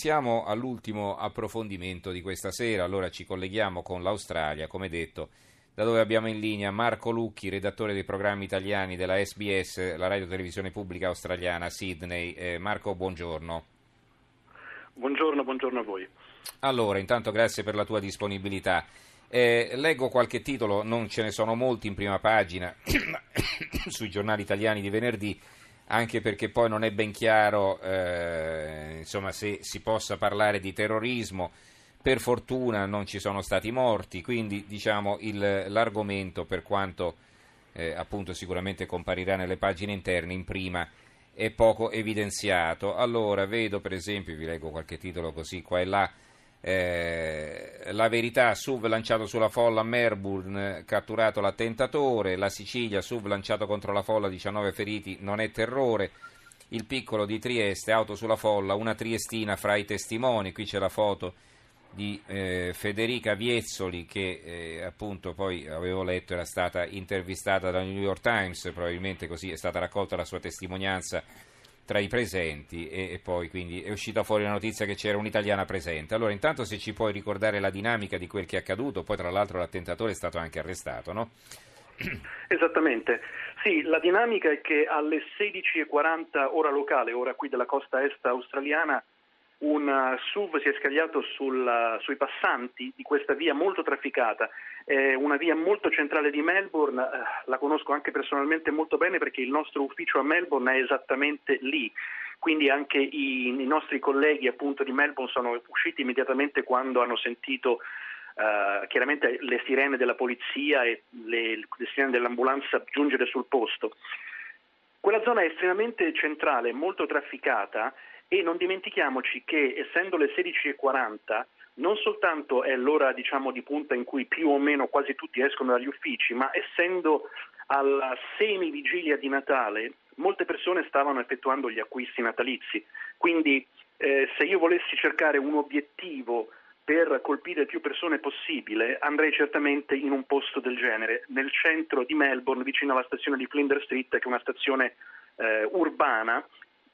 Siamo all'ultimo approfondimento di questa sera, allora ci colleghiamo con l'Australia, come detto, da dove abbiamo in linea Marco Lucchi, redattore dei programmi italiani della SBS, la radio televisione pubblica australiana Sydney. Eh, Marco, buongiorno. Buongiorno, buongiorno a voi. Allora, intanto grazie per la tua disponibilità. Eh, leggo qualche titolo, non ce ne sono molti in prima pagina, sui giornali italiani di venerdì anche perché poi non è ben chiaro eh, insomma, se si possa parlare di terrorismo. Per fortuna non ci sono stati morti, quindi diciamo, il, l'argomento, per quanto eh, appunto sicuramente comparirà nelle pagine interne, in prima è poco evidenziato. Allora, vedo per esempio, vi leggo qualche titolo così qua e là, eh, la verità, SUV lanciato sulla folla a Melbourne, catturato l'attentatore, la Sicilia, SUV lanciato contro la folla, 19 feriti, non è terrore, il piccolo di Trieste, auto sulla folla, una triestina fra i testimoni, qui c'è la foto di eh, Federica Viezzoli che eh, appunto poi avevo letto era stata intervistata dal New York Times, probabilmente così è stata raccolta la sua testimonianza tra i presenti e, e, poi quindi è uscita fuori la notizia che c'era un'italiana presente. Allora intanto se ci puoi ricordare la dinamica di quel che è accaduto, poi tra l'altro l'attentatore è stato anche arrestato, no? Esattamente, sì, la dinamica è che alle 16.40 ora locale, ora qui della costa est australiana, un uh, SUV si è scagliato sul, uh, sui passanti di questa via molto trafficata, è una via molto centrale di Melbourne, uh, la conosco anche personalmente molto bene perché il nostro ufficio a Melbourne è esattamente lì, quindi anche i, i nostri colleghi appunto di Melbourne sono usciti immediatamente quando hanno sentito Uh, chiaramente le sirene della polizia e le, le, sirene dell'ambulanza giungere sul posto. Quella zona è estremamente centrale, molto trafficata e non dimentichiamoci che essendo le 16.40 non soltanto è l'ora diciamo, di punta in cui più o meno quasi tutti escono dagli uffici, ma essendo alla semi-vigilia di Natale molte persone stavano effettuando gli acquisti natalizi. Quindi eh, se io volessi cercare un obiettivo per colpire più persone possibile, andrei certamente in un posto del genere, nel centro di Melbourne, vicino alla stazione di Flinders Street, che è una stazione eh, urbana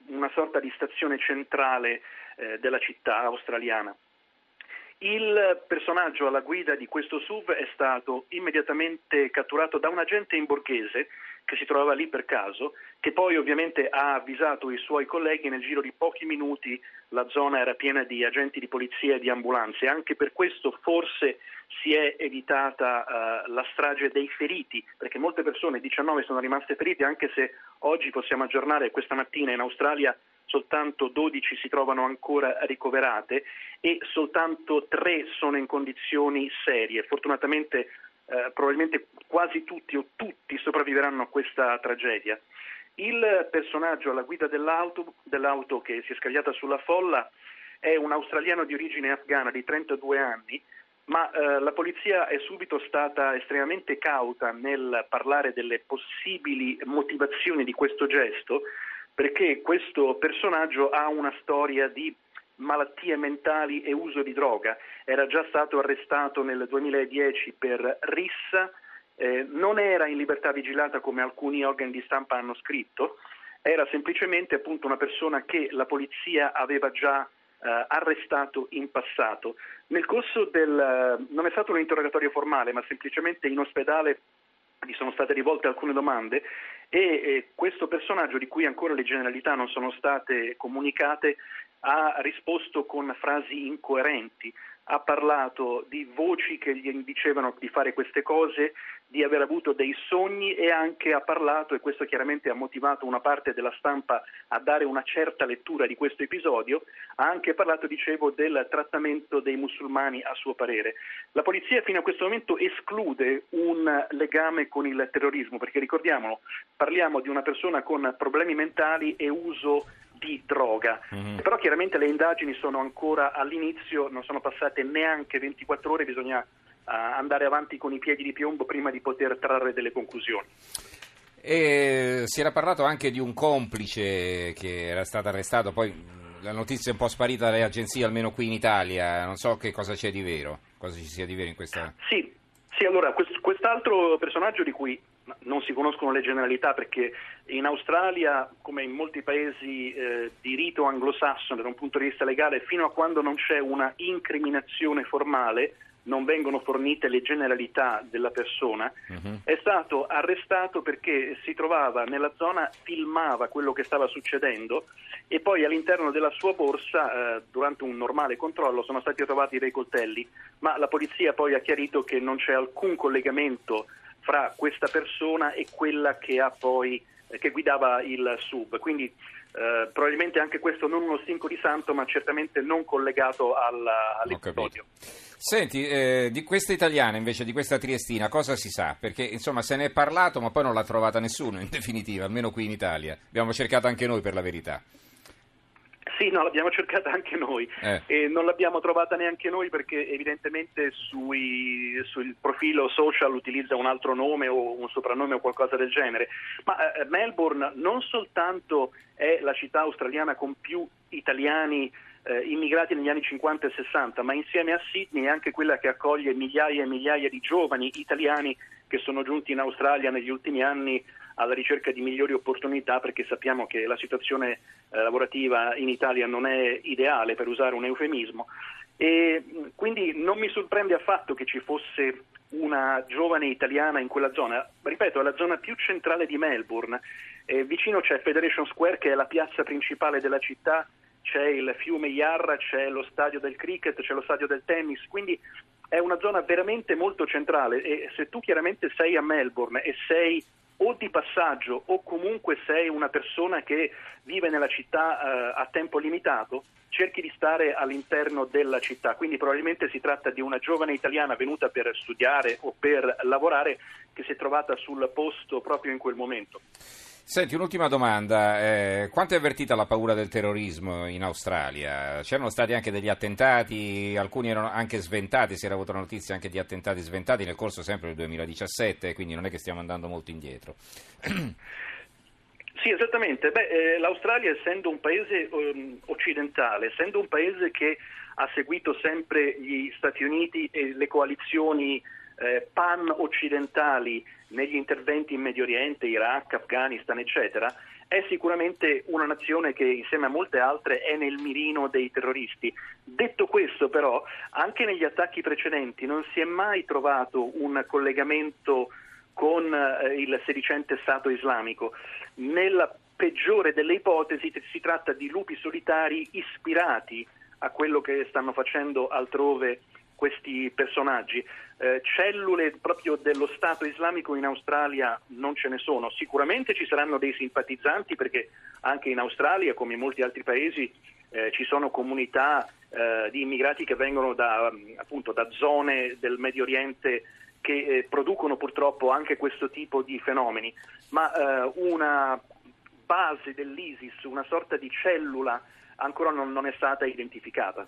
una sorta di stazione centrale eh, della città australiana. Il personaggio alla guida di questo SUV è stato immediatamente catturato da un agente in borghese che si trovava lì per caso, che poi ovviamente ha avvisato i suoi colleghi nel giro di pochi minuti la zona era piena di agenti di polizia e di ambulanze, anche per questo forse si è evitata uh, la strage dei feriti, perché molte persone, 19, sono rimaste ferite, anche se oggi possiamo aggiornare questa mattina in Australia soltanto 12 si trovano ancora ricoverate e soltanto 3 sono in condizioni serie. Fortunatamente eh, probabilmente quasi tutti o tutti sopravviveranno a questa tragedia. Il personaggio alla guida dell'auto, dell'auto che si è scagliata sulla folla è un australiano di origine afghana di 32 anni, ma eh, la polizia è subito stata estremamente cauta nel parlare delle possibili motivazioni di questo gesto, perché questo personaggio ha una storia di malattie mentali e uso di droga. Era già stato arrestato nel 2010 per rissa, eh, non era in libertà vigilata come alcuni organi di stampa hanno scritto, era semplicemente appunto una persona che la polizia aveva già eh, arrestato in passato. Nel corso del non è stato un interrogatorio formale, ma semplicemente in ospedale gli sono state rivolte alcune domande e eh, questo personaggio di cui ancora le generalità non sono state comunicate ha risposto con frasi incoerenti, ha parlato di voci che gli dicevano di fare queste cose, di aver avuto dei sogni e anche ha parlato, e questo chiaramente ha motivato una parte della stampa a dare una certa lettura di questo episodio, ha anche parlato, dicevo, del trattamento dei musulmani a suo parere. La polizia fino a questo momento esclude un legame con il terrorismo, perché ricordiamolo, parliamo di una persona con problemi mentali e uso di droga. Mm-hmm. Però chiaramente le indagini sono ancora all'inizio, non sono passate neanche 24 ore, bisogna uh, andare avanti con i piedi di piombo prima di poter trarre delle conclusioni. E si era parlato anche di un complice che era stato arrestato, poi la notizia è un po' sparita dalle agenzie, almeno qui in Italia, non so che cosa c'è di vero, cosa ci sia di vero in questa... Sì, sì allora quest- quest'altro personaggio di cui non si conoscono le generalità perché in Australia, come in molti paesi eh, di rito anglosassone da un punto di vista legale, fino a quando non c'è una incriminazione formale, non vengono fornite le generalità della persona, uh-huh. è stato arrestato perché si trovava nella zona, filmava quello che stava succedendo e poi all'interno della sua borsa, eh, durante un normale controllo, sono stati trovati dei coltelli, ma la polizia poi ha chiarito che non c'è alcun collegamento fra questa persona e quella che, poi, eh, che guidava il sub. Quindi eh, probabilmente anche questo non uno stinco di santo, ma certamente non collegato al, all'episodio. Senti, eh, di questa italiana invece, di questa triestina, cosa si sa? Perché insomma se ne è parlato, ma poi non l'ha trovata nessuno in definitiva, almeno qui in Italia. Abbiamo cercato anche noi per la verità. Sì, no, l'abbiamo cercata anche noi eh. e non l'abbiamo trovata neanche noi perché evidentemente sui, sul profilo social utilizza un altro nome o un soprannome o qualcosa del genere. Ma eh, Melbourne non soltanto è la città australiana con più italiani eh, immigrati negli anni 50 e 60, ma insieme a Sydney è anche quella che accoglie migliaia e migliaia di giovani italiani che sono giunti in Australia negli ultimi anni alla ricerca di migliori opportunità perché sappiamo che la situazione eh, lavorativa in Italia non è ideale, per usare un eufemismo. E quindi non mi sorprende affatto che ci fosse una giovane italiana in quella zona. Ripeto, è la zona più centrale di Melbourne. Eh, vicino c'è Federation Square, che è la piazza principale della città, c'è il fiume Yarra, c'è lo stadio del cricket, c'è lo stadio del tennis, quindi è una zona veramente molto centrale e se tu chiaramente sei a Melbourne e sei o di passaggio o comunque sei una persona che vive nella città eh, a tempo limitato, cerchi di stare all'interno della città. Quindi probabilmente si tratta di una giovane italiana venuta per studiare o per lavorare che si è trovata sul posto proprio in quel momento. Senti, un'ultima domanda. Eh, quanto è avvertita la paura del terrorismo in Australia? C'erano stati anche degli attentati, alcuni erano anche sventati, si era avuto notizia anche di attentati sventati nel corso sempre del 2017, quindi non è che stiamo andando molto indietro. Sì, esattamente. Beh, eh, L'Australia, essendo un paese um, occidentale, essendo un paese che ha seguito sempre gli Stati Uniti e le coalizioni eh, pan-occidentali negli interventi in Medio Oriente, Iraq, Afghanistan, eccetera, è sicuramente una nazione che insieme a molte altre è nel mirino dei terroristi. Detto questo però, anche negli attacchi precedenti non si è mai trovato un collegamento con eh, il sedicente Stato islamico. Nella peggiore delle ipotesi si tratta di lupi solitari ispirati a quello che stanno facendo altrove questi personaggi. Eh, cellule proprio dello Stato islamico in Australia non ce ne sono. Sicuramente ci saranno dei simpatizzanti perché anche in Australia, come in molti altri paesi, eh, ci sono comunità eh, di immigrati che vengono da, appunto, da zone del Medio Oriente che eh, producono purtroppo anche questo tipo di fenomeni, ma eh, una base dell'ISIS, una sorta di cellula ancora non, non è stata identificata.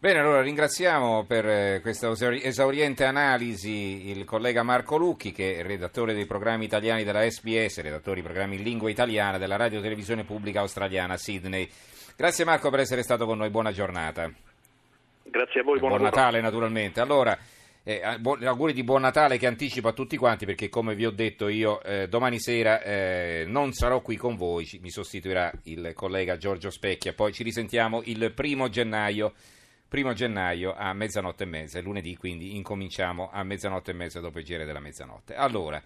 Bene, allora ringraziamo per eh, questa esauriente analisi il collega Marco Lucchi, che è redattore dei programmi italiani della SBS, redattore dei programmi in lingua italiana della radio televisione pubblica australiana Sydney. Grazie Marco per essere stato con noi, buona giornata. Grazie a voi, buon, buon Natale naturalmente. Allora, eh, auguri di buon Natale che anticipo a tutti quanti perché come vi ho detto io eh, domani sera eh, non sarò qui con voi, mi sostituirà il collega Giorgio Specchia, poi ci risentiamo il primo gennaio primo gennaio a mezzanotte e mezza, lunedì, quindi incominciamo a mezzanotte e mezza dopo il giro della mezzanotte. Allora,